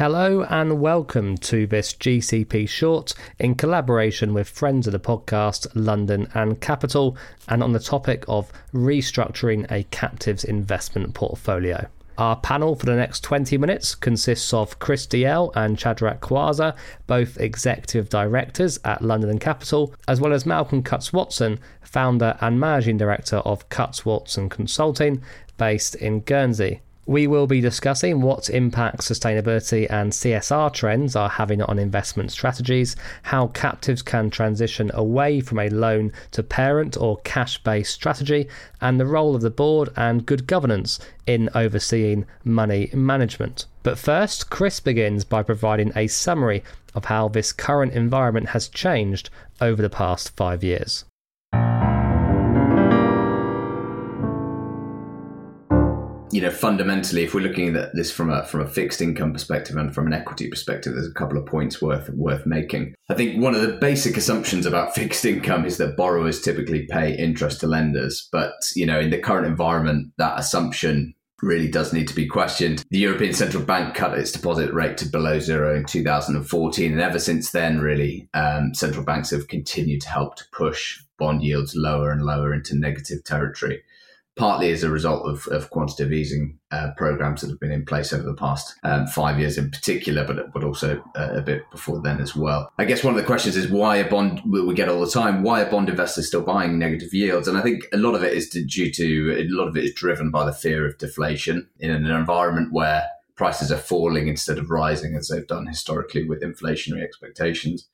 Hello and welcome to this GCP short in collaboration with friends of the podcast London and Capital and on the topic of restructuring a captives investment portfolio. Our panel for the next 20 minutes consists of Chris Dalziel and Shadrach Quasar, both executive directors at London and Capital, as well as Malcolm Cutts Watson, founder and managing director of Cutts Watson Consulting, based in Guernsey. We will be discussing what impact sustainability and CSR trends are having on investment strategies, how captives can transition away from a loan to parent or cash based strategy, and the role of the board and good governance in overseeing money management. But first, Chris begins by providing a summary of how this current environment has changed over the past five years. You know, fundamentally, if we're looking at this from a from a fixed income perspective and from an equity perspective, there's a couple of points worth worth making. I think one of the basic assumptions about fixed income is that borrowers typically pay interest to lenders, but you know, in the current environment, that assumption really does need to be questioned. The European Central Bank cut its deposit rate to below zero in 2014, and ever since then, really, um, central banks have continued to help to push bond yields lower and lower into negative territory partly as a result of, of quantitative easing uh, programs that have been in place over the past um, five years in particular, but but also uh, a bit before then as well. I guess one of the questions is why a bond we get all the time. Why are bond investors still buying negative yields? And I think a lot of it is due to a lot of it is driven by the fear of deflation in an environment where prices are falling instead of rising as they've done historically with inflationary expectations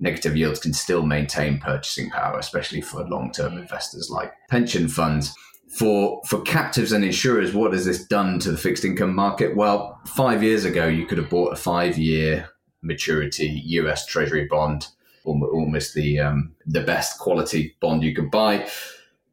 negative yields can still maintain purchasing power, especially for long term investors like pension funds for for captives and insurers, what has this done to the fixed income market? Well, five years ago, you could have bought a five year maturity U.S. Treasury bond, almost the um, the best quality bond you could buy,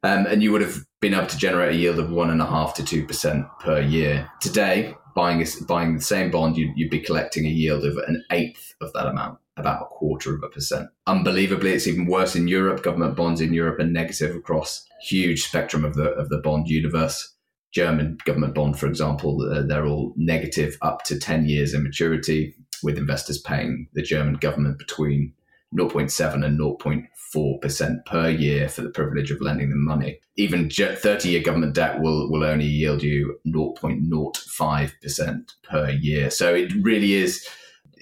um, and you would have been able to generate a yield of one and a half to two percent per year. Today, buying buying the same bond, you'd, you'd be collecting a yield of an eighth of that amount about a quarter of a percent. Unbelievably, it's even worse in Europe. Government bonds in Europe are negative across huge spectrum of the of the bond universe. German government bond, for example, uh, they're all negative up to 10 years in maturity, with investors paying the German government between 0.7 and 0.4% per year for the privilege of lending them money. Even 30 year government debt will, will only yield you 0.05% per year. So it really is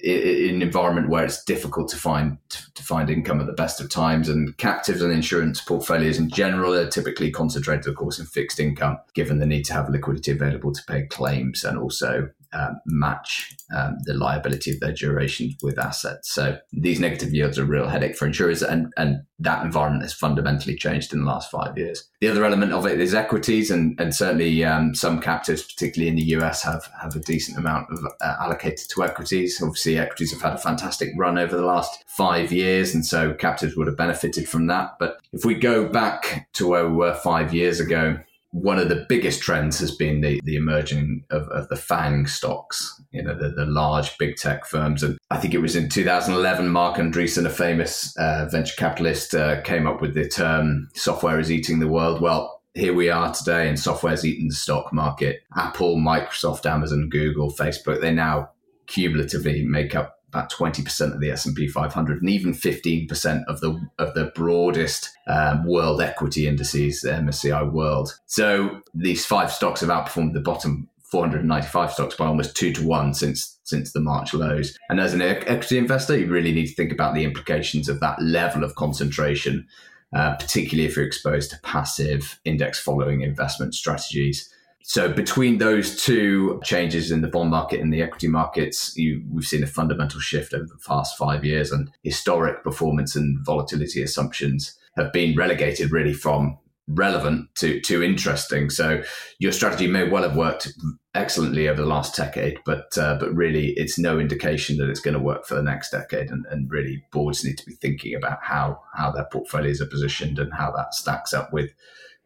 in an environment where it's difficult to find to find income at the best of times. And captives and insurance portfolios in general are typically concentrated of course in fixed income given the need to have liquidity available to pay claims and also um, match um, the liability of their duration with assets. So these negative yields are a real headache for insurers, and, and that environment has fundamentally changed in the last five years. The other element of it is equities, and, and certainly um, some captives, particularly in the US, have, have a decent amount of uh, allocated to equities. Obviously, equities have had a fantastic run over the last five years, and so captives would have benefited from that. But if we go back to where we were five years ago, one of the biggest trends has been the, the emerging of, of the FANG stocks, you know, the, the large big tech firms. And I think it was in 2011, Marc Andreessen, a famous uh, venture capitalist, uh, came up with the term software is eating the world. Well, here we are today, and software's eaten the stock market. Apple, Microsoft, Amazon, Google, Facebook, they now cumulatively make up about 20% of the S&P 500 and even 15% of the of the broadest um, world equity indices, the MSCI World. So these five stocks have outperformed the bottom 495 stocks by almost two to one since since the March lows. And as an equity investor, you really need to think about the implications of that level of concentration, uh, particularly if you're exposed to passive index following investment strategies. So between those two changes in the bond market and the equity markets, you, we've seen a fundamental shift over the past five years, and historic performance and volatility assumptions have been relegated really from relevant to to interesting. So your strategy may well have worked excellently over the last decade, but uh, but really it's no indication that it's going to work for the next decade. And, and really boards need to be thinking about how how their portfolios are positioned and how that stacks up with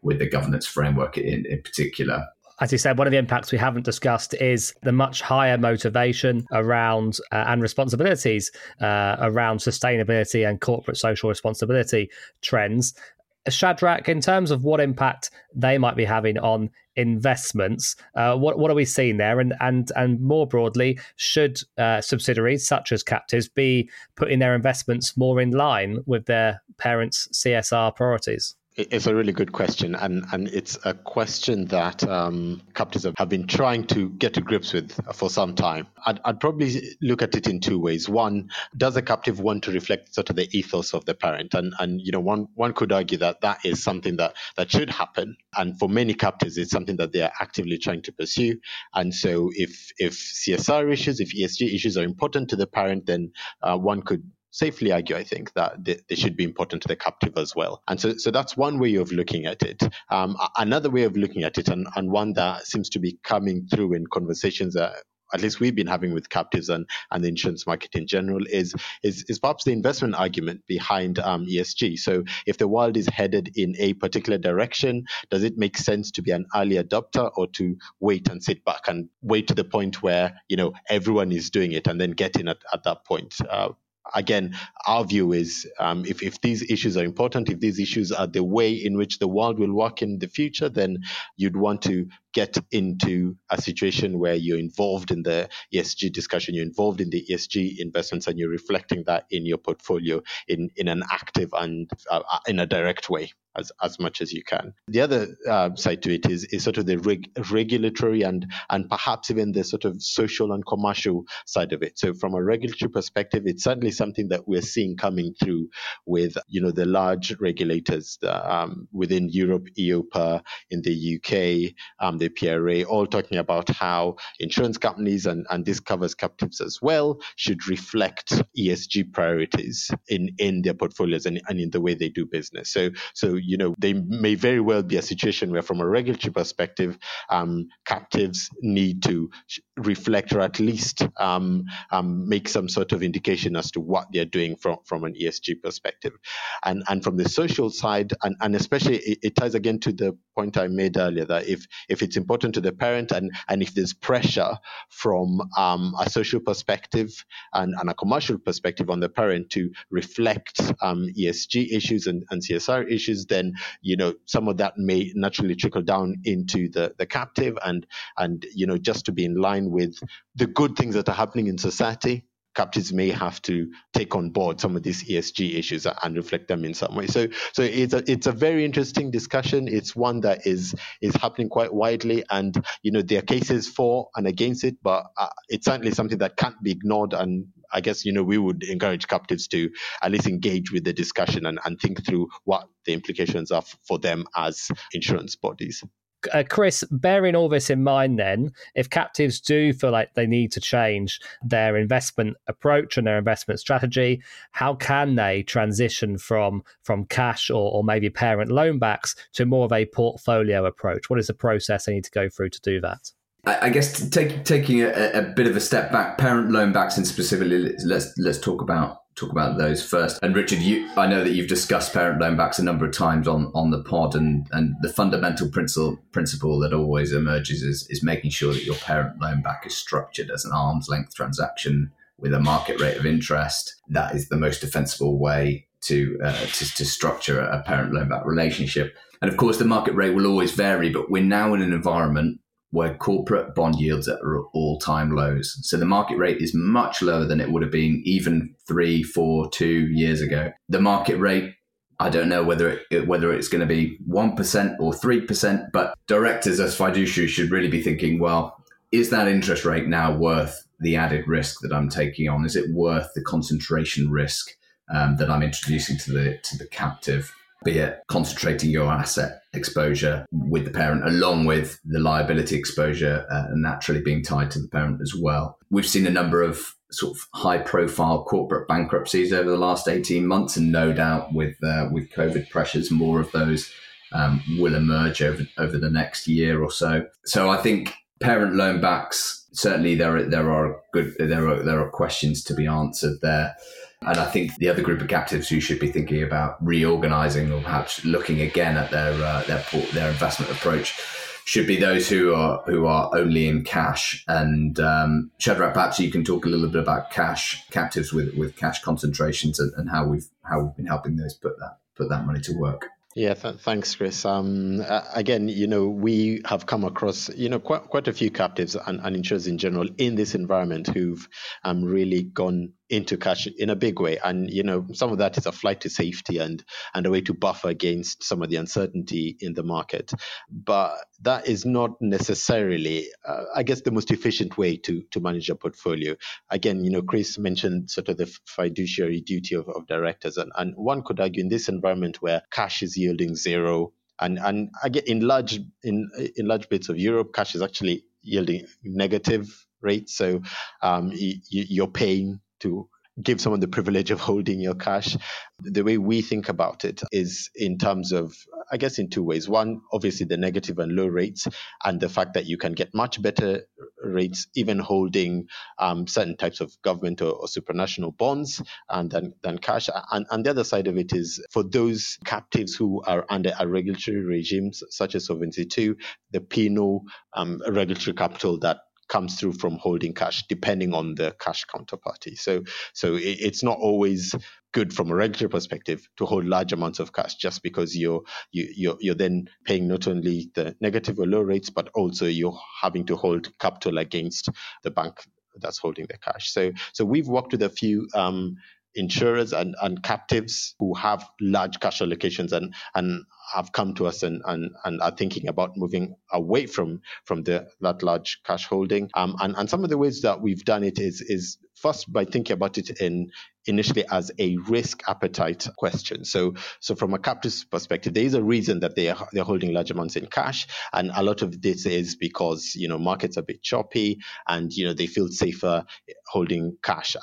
with the governance framework in, in particular as you said, one of the impacts we haven't discussed is the much higher motivation around uh, and responsibilities uh, around sustainability and corporate social responsibility trends. Shadrach, in terms of what impact they might be having on investments, uh, what what are we seeing there? And and and more broadly, should uh, subsidiaries such as captives be putting their investments more in line with their parents' CSR priorities? It's a really good question, and, and it's a question that um, captives have been trying to get to grips with for some time. I'd, I'd, probably look at it in two ways. One, does a captive want to reflect sort of the ethos of the parent? And and you know, one one could argue that that is something that that should happen, and for many captives, it's something that they are actively trying to pursue. And so, if if CSR issues, if ESG issues are important to the parent, then uh, one could safely argue, I think, that they, should be important to the captive as well. And so, so that's one way of looking at it. Um, another way of looking at it, and, and one that seems to be coming through in conversations that at least we've been having with captives and, and the insurance market in general is is, is perhaps the investment argument behind um, ESG. So if the world is headed in a particular direction, does it make sense to be an early adopter or to wait and sit back and wait to the point where you know everyone is doing it and then get in at, at that point? Uh, again, our view is um, if, if these issues are important, if these issues are the way in which the world will work in the future, then you'd want to get into a situation where you're involved in the ESG discussion, you're involved in the ESG investments, and you're reflecting that in your portfolio in, in an active and uh, in a direct way as, as much as you can. The other uh, side to it is, is sort of the reg- regulatory and, and perhaps even the sort of social and commercial side of it. So from a regulatory perspective, it's certainly something that we're seeing coming through with, you know, the large regulators um, within Europe, EIOPA, in the UK, um, the PRA, all talking about how insurance companies, and, and this covers captives as well, should reflect ESG priorities in, in their portfolios and, and in the way they do business. So, so you know, they may very well be a situation where, from a regulatory perspective, um, captives need to reflect or at least um, um, make some sort of indication as to what they're doing from, from an ESG perspective. And, and from the social side, and, and especially it, it ties again to the point I made earlier that if, if it's important to the parent and, and if there's pressure from um, a social perspective and, and a commercial perspective on the parent to reflect um, ESG issues and, and CSR issues, then you know some of that may naturally trickle down into the the captive and and you know just to be in line with the good things that are happening in society captives may have to take on board some of these ESG issues and reflect them in some way. So, so it's a it's a very interesting discussion. It's one that is is happening quite widely, and you know there are cases for and against it, but uh, it's certainly something that can't be ignored. And I guess you know we would encourage captives to at least engage with the discussion and, and think through what the implications are for them as insurance bodies. Uh, Chris, bearing all this in mind, then, if captives do feel like they need to change their investment approach and their investment strategy, how can they transition from from cash or, or maybe parent loan backs to more of a portfolio approach? What is the process they need to go through to do that? I guess take, taking a, a, bit of a step back, parent loan backs and specifically, let's let's talk about talk about those first. And Richard, you, I know that you've discussed parent loan backs a number of times on, on the pod, and, and the fundamental principle principle that always emerges is, is making sure that your parent loan back is structured as an arm's length transaction with a market rate of interest. That is the most defensible way to uh, to, to structure a parent loan back relationship. And of course, the market rate will always vary, but we're now in an environment where corporate bond yields are at all time lows. So the market rate is much lower than it would have been even three, four, two years ago. The market rate, I don't know whether it, whether it's going to be 1% or 3%, but directors as fiduciaries should really be thinking, well, is that interest rate now worth the added risk that I'm taking on? Is it worth the concentration risk um, that I'm introducing to the to the captive? Be it concentrating your asset exposure with the parent along with the liability exposure uh, naturally being tied to the parent as well. We've seen a number of sort of high profile corporate bankruptcies over the last 18 months and no doubt with uh, with covid pressures more of those um, will emerge over over the next year or so. So I think parent loan backs certainly there there are good there are there are questions to be answered there. And I think the other group of captives who should be thinking about reorganizing or perhaps looking again at their uh, their their investment approach should be those who are who are only in cash. And um, Shadrach, perhaps you can talk a little bit about cash captives with with cash concentrations and, and how we've how we've been helping those put that put that money to work. Yeah, th- thanks, Chris. Um, again, you know, we have come across, you know, quite quite a few captives and, and insurers in general in this environment who've um, really gone into cash in a big way. And you know, some of that is a flight to safety and and a way to buffer against some of the uncertainty in the market. But that is not necessarily, uh, I guess, the most efficient way to to manage a portfolio. Again, you know, Chris mentioned sort of the fiduciary duty of, of directors, and, and one could argue in this environment where cash is yielding zero. And, and again, in large in in large bits of Europe, cash is actually yielding negative rates. So um, you, you're paying to give someone the privilege of holding your cash. The way we think about it is in terms of, I guess, in two ways. One, obviously, the negative and low rates, and the fact that you can get much better rates even holding um, certain types of government or, or supranational bonds and than, than cash. And, and the other side of it is for those captives who are under a regulatory regimes such as Solvency II, the penal um, regulatory capital that comes through from holding cash, depending on the cash counterparty. So, so it's not always good from a regulatory perspective to hold large amounts of cash, just because you're you, you're you're then paying not only the negative or low rates, but also you're having to hold capital against the bank that's holding the cash. So, so we've worked with a few. Um, insurers and, and captives who have large cash allocations and, and have come to us and, and, and are thinking about moving away from from the that large cash holding. Um, and, and some of the ways that we've done it is is first by thinking about it in initially as a risk appetite question. So so from a captive's perspective, there is a reason that they are they're holding large amounts in cash, and a lot of this is because you know markets are a bit choppy, and you know they feel safer holding cash,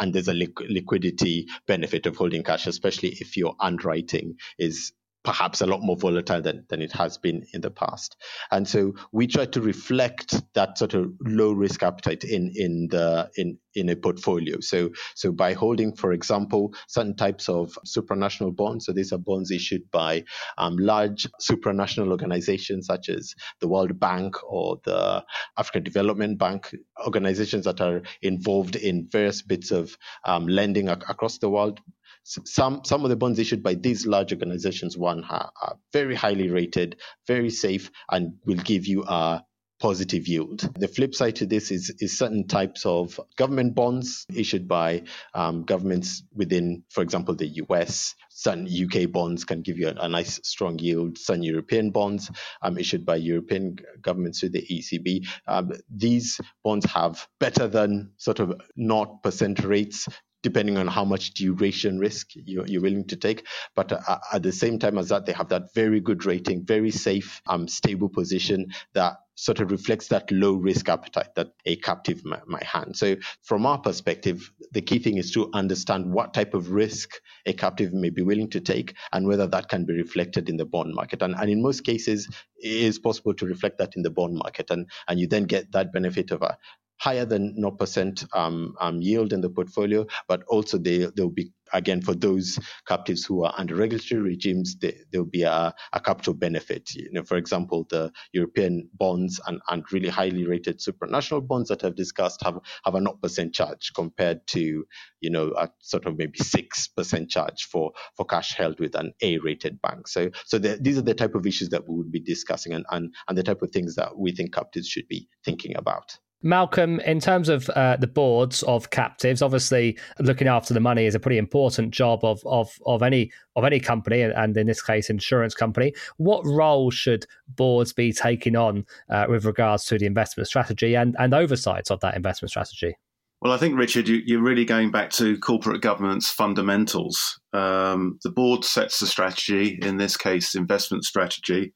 and there's a liquidity benefit of holding cash, especially if your underwriting is perhaps a lot more volatile than, than it has been in the past. And so we try to reflect that sort of low risk appetite in in the in in a portfolio. So so by holding, for example, certain types of supranational bonds. So these are bonds issued by um, large supranational organizations such as the World Bank or the African Development Bank, organizations that are involved in various bits of um, lending ac- across the world, some some of the bonds issued by these large organizations one are, are very highly rated very safe and will give you a positive yield. The flip side to this is, is certain types of government bonds issued by um, governments within, for example, the US. Certain UK bonds can give you a, a nice strong yield. Certain European bonds um, issued by European governments through the ECB. Um, these bonds have better than sort of 0% rates depending on how much duration risk you're, you're willing to take. But uh, at the same time as that, they have that very good rating, very safe, um, stable position that sort of reflects that low risk appetite that a captive might, have. So, from our perspective, the key thing is to understand what type of risk a captive may be willing to take and whether that can be reflected in the bond market. And, and in most cases, it is possible to reflect that in the bond market. And, and you then get that benefit of a, higher than 0% um, um, yield in the portfolio, but also they, they'll be, again, for those captives who are under regulatory regimes, they, there'll be a, a capital benefit. You know, for example, the European bonds and, and really highly rated supranational bonds that I've discussed have, have a 0% charge compared to, you know, a sort of maybe 6% charge for, for cash held with an A-rated bank. So, so the, these are the type of issues that we would be discussing and, and, and the type of things that we think captives should be thinking about. Malcolm, in terms of uh, the boards of captives, obviously looking after the money is a pretty important job of of, of any of any company, and in this case, insurance company. What role should boards be taking on uh, with regards to the investment strategy and, and oversight of that investment strategy? Well, I think Richard, you, are really going back to corporate governance fundamentals. Um, the board sets the strategy, in this case, investment strategy,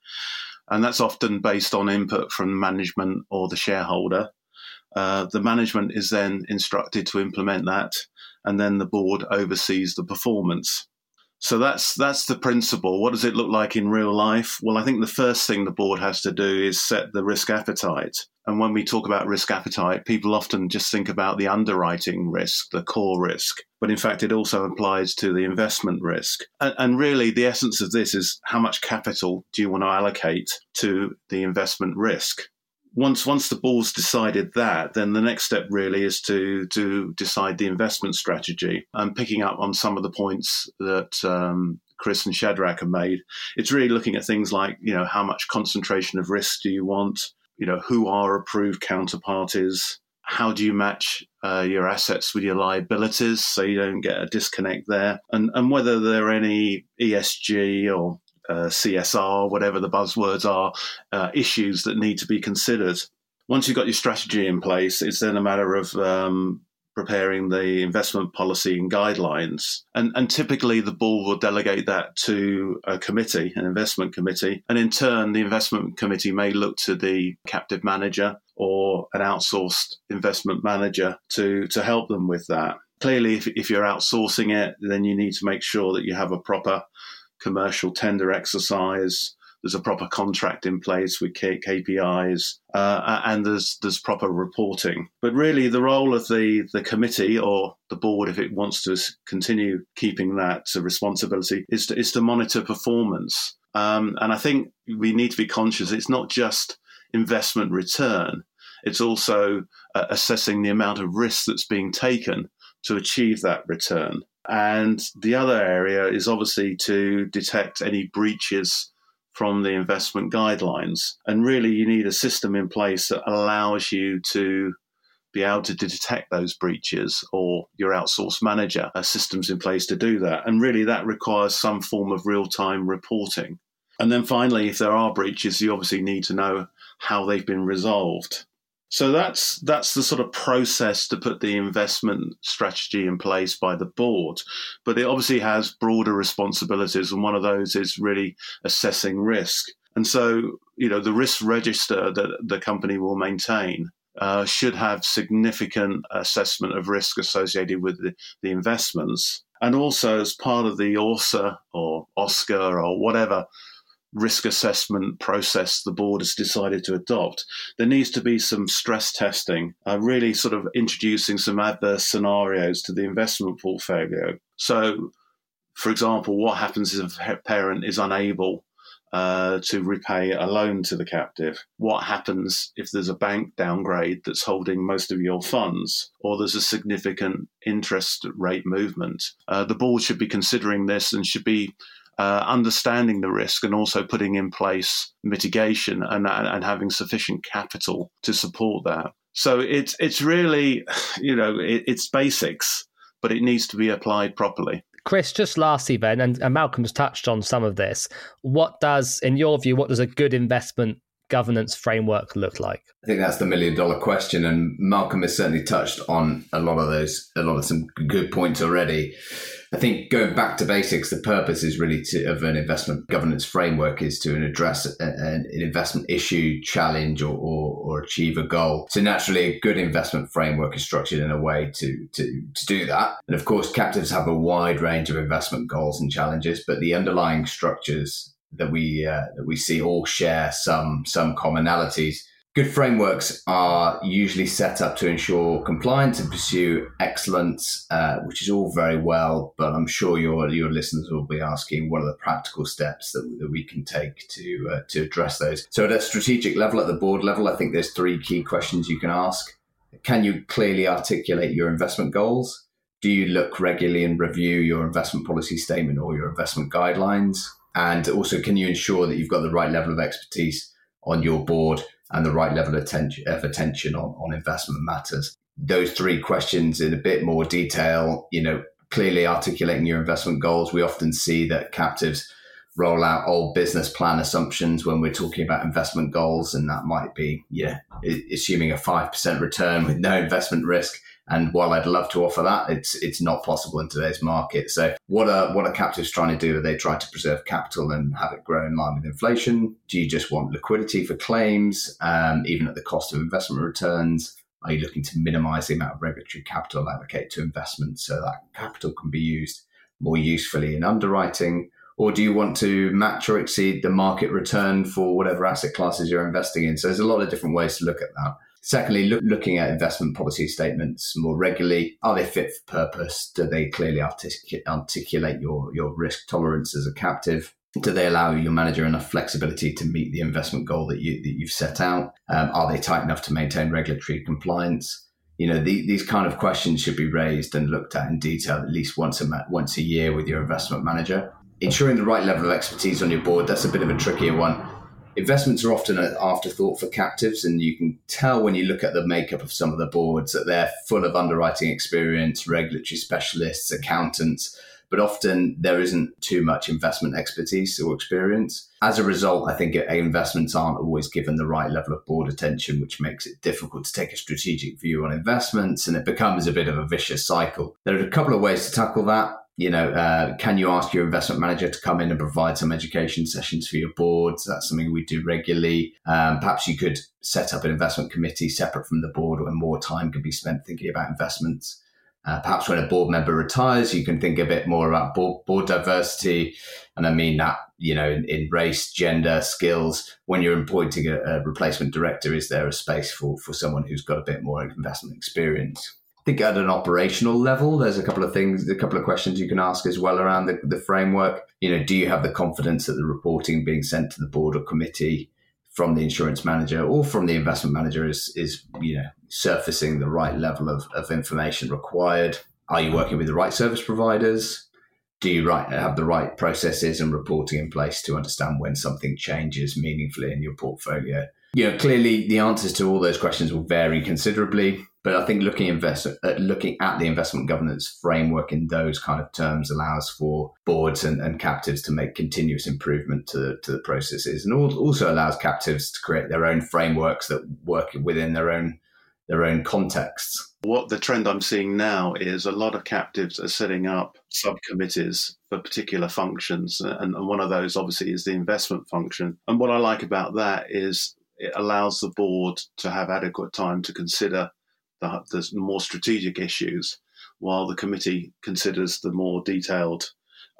and that's often based on input from management or the shareholder. Uh, the management is then instructed to implement that, and then the board oversees the performance. So that's that's the principle. What does it look like in real life? Well, I think the first thing the board has to do is set the risk appetite. And when we talk about risk appetite, people often just think about the underwriting risk, the core risk. But in fact, it also applies to the investment risk. And, and really, the essence of this is how much capital do you want to allocate to the investment risk? Once once the board's decided that, then the next step really is to to decide the investment strategy. And picking up on some of the points that um, Chris and Shadrach have made. It's really looking at things like, you know, how much concentration of risk do you want? You know, who are approved counterparties? How do you match uh, your assets with your liabilities so you don't get a disconnect there? And, and whether there are any ESG or uh, CSR, whatever the buzzwords are, uh, issues that need to be considered. Once you've got your strategy in place, it's then a matter of um, preparing the investment policy and guidelines. And, and typically the board will delegate that to a committee, an investment committee. And in turn, the investment committee may look to the captive manager or an outsourced investment manager to, to help them with that. Clearly, if, if you're outsourcing it, then you need to make sure that you have a proper commercial tender exercise there's a proper contract in place with KPIs, uh, and there's there's proper reporting. But really, the role of the the committee or the board, if it wants to continue keeping that responsibility, is to is to monitor performance. Um, and I think we need to be conscious. It's not just investment return; it's also uh, assessing the amount of risk that's being taken to achieve that return. And the other area is obviously to detect any breaches from the investment guidelines. And really, you need a system in place that allows you to be able to detect those breaches or your outsourced manager has systems in place to do that. And really, that requires some form of real time reporting. And then finally, if there are breaches, you obviously need to know how they've been resolved. So that's that's the sort of process to put the investment strategy in place by the board, but it obviously has broader responsibilities, and one of those is really assessing risk. And so, you know, the risk register that the company will maintain uh, should have significant assessment of risk associated with the, the investments, and also as part of the ORSA or Oscar or whatever risk assessment process the board has decided to adopt, there needs to be some stress testing, uh, really sort of introducing some adverse scenarios to the investment portfolio. So, for example, what happens if a parent is unable uh, to repay a loan to the captive? What happens if there's a bank downgrade that's holding most of your funds, or there's a significant interest rate movement? Uh, the board should be considering this and should be uh, understanding the risk and also putting in place mitigation and, and having sufficient capital to support that. So it's it's really, you know, it, it's basics, but it needs to be applied properly. Chris, just lastly, then, and, and Malcolm's touched on some of this. What does, in your view, what does a good investment governance framework look like? I think that's the million dollar question, and Malcolm has certainly touched on a lot of those, a lot of some good points already. I think going back to basics, the purpose is really to, of an investment governance framework is to address an, investment issue, challenge, or, or, or, achieve a goal. So naturally, a good investment framework is structured in a way to, to, to do that. And of course, captives have a wide range of investment goals and challenges, but the underlying structures that we uh, that we see all share some some commonalities. Good frameworks are usually set up to ensure compliance and pursue excellence, uh, which is all very well. But I'm sure your your listeners will be asking what are the practical steps that, that we can take to uh, to address those. So at a strategic level, at the board level, I think there's three key questions you can ask. Can you clearly articulate your investment goals? Do you look regularly and review your investment policy statement or your investment guidelines? And also, can you ensure that you've got the right level of expertise on your board and the right level of attention, of attention on, on investment matters. Those three questions in a bit more detail, you know, clearly articulating your investment goals. We often see that captives roll out old business plan assumptions when we're talking about investment goals, and that might be, yeah, assuming a 5% return with no investment risk. And while I'd love to offer that, it's it's not possible in today's market. So what are what are captives trying to do? Are they trying to preserve capital and have it grow in line with inflation? Do you just want liquidity for claims, um, even at the cost of investment returns? Are you looking to minimize the amount of regulatory capital allocated to investments so that capital can be used more usefully in underwriting? Or do you want to match or exceed the market return for whatever asset classes you're investing in? So there's a lot of different ways to look at that. Secondly, look, looking at investment policy statements more regularly. Are they fit for purpose? Do they clearly artic- articulate your, your risk tolerance as a captive? Do they allow your manager enough flexibility to meet the investment goal that, you, that you've set out? Um, are they tight enough to maintain regulatory compliance? You know, the, these kind of questions should be raised and looked at in detail at least once a once a year with your investment manager. ensuring the right level of expertise on your board, that's a bit of a trickier one. Investments are often an afterthought for captives, and you can tell when you look at the makeup of some of the boards that they're full of underwriting experience, regulatory specialists, accountants, but often there isn't too much investment expertise or experience. As a result, I think investments aren't always given the right level of board attention, which makes it difficult to take a strategic view on investments, and it becomes a bit of a vicious cycle. There are a couple of ways to tackle that you know, uh, can you ask your investment manager to come in and provide some education sessions for your boards? That's something we do regularly. Um, perhaps you could set up an investment committee separate from the board where more time can be spent thinking about investments. Uh, perhaps when a board member retires, you can think a bit more about board, board diversity. And I mean that, you know, in, in race, gender, skills. When you're appointing a, a replacement director, is there a space for, for someone who's got a bit more investment experience? Think at an operational level, there's a couple of things, a couple of questions you can ask as well around the, the framework. You know, do you have the confidence that the reporting being sent to the board or committee from the insurance manager or from the investment manager is, is you know, surfacing the right level of, of information required? Are you working with the right service providers? Do you right, have the right processes and reporting in place to understand when something changes meaningfully in your portfolio? Know, clearly the answers to all those questions will vary considerably. But I think looking invest uh, looking at the investment governance framework in those kind of terms allows for boards and, and captives to make continuous improvement to, to the processes, and also allows captives to create their own frameworks that work within their own their own contexts. What the trend I'm seeing now is a lot of captives are setting up subcommittees for particular functions. And, and, one of those, obviously, is the investment function. And what I like about that is it allows the board to have adequate time to consider the, the more strategic issues, while the committee considers the more detailed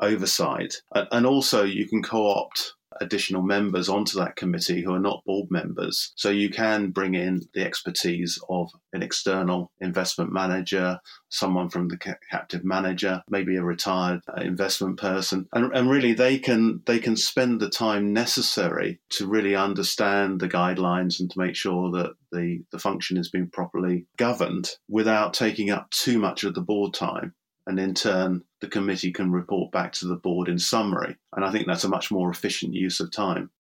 oversight. And also, you can co opt additional members onto that committee who are not board members. So you can bring in the expertise of an external investment manager, someone from the captive manager, maybe a retired uh, investment person, and, and really they can they can spend the time necessary to really understand the guidelines and to make sure that the, the function is being properly governed without taking up too much of the board time and in turn the committee can report back to the board in summary. And I think that's a much more efficient use of time.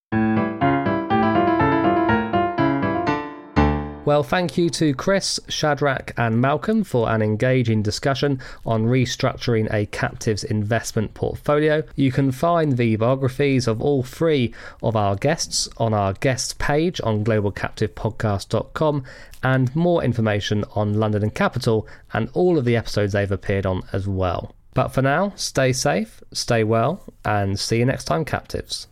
Well, thank you to Chris, Shadrach, and Malcolm for an engaging discussion on restructuring a captive's investment portfolio. You can find the biographies of all three of our guests on our guests page on globalcaptivepodcast.com and more information on London and Capital and all of the episodes they've appeared on as well. But for now, stay safe, stay well, and see you next time, captives.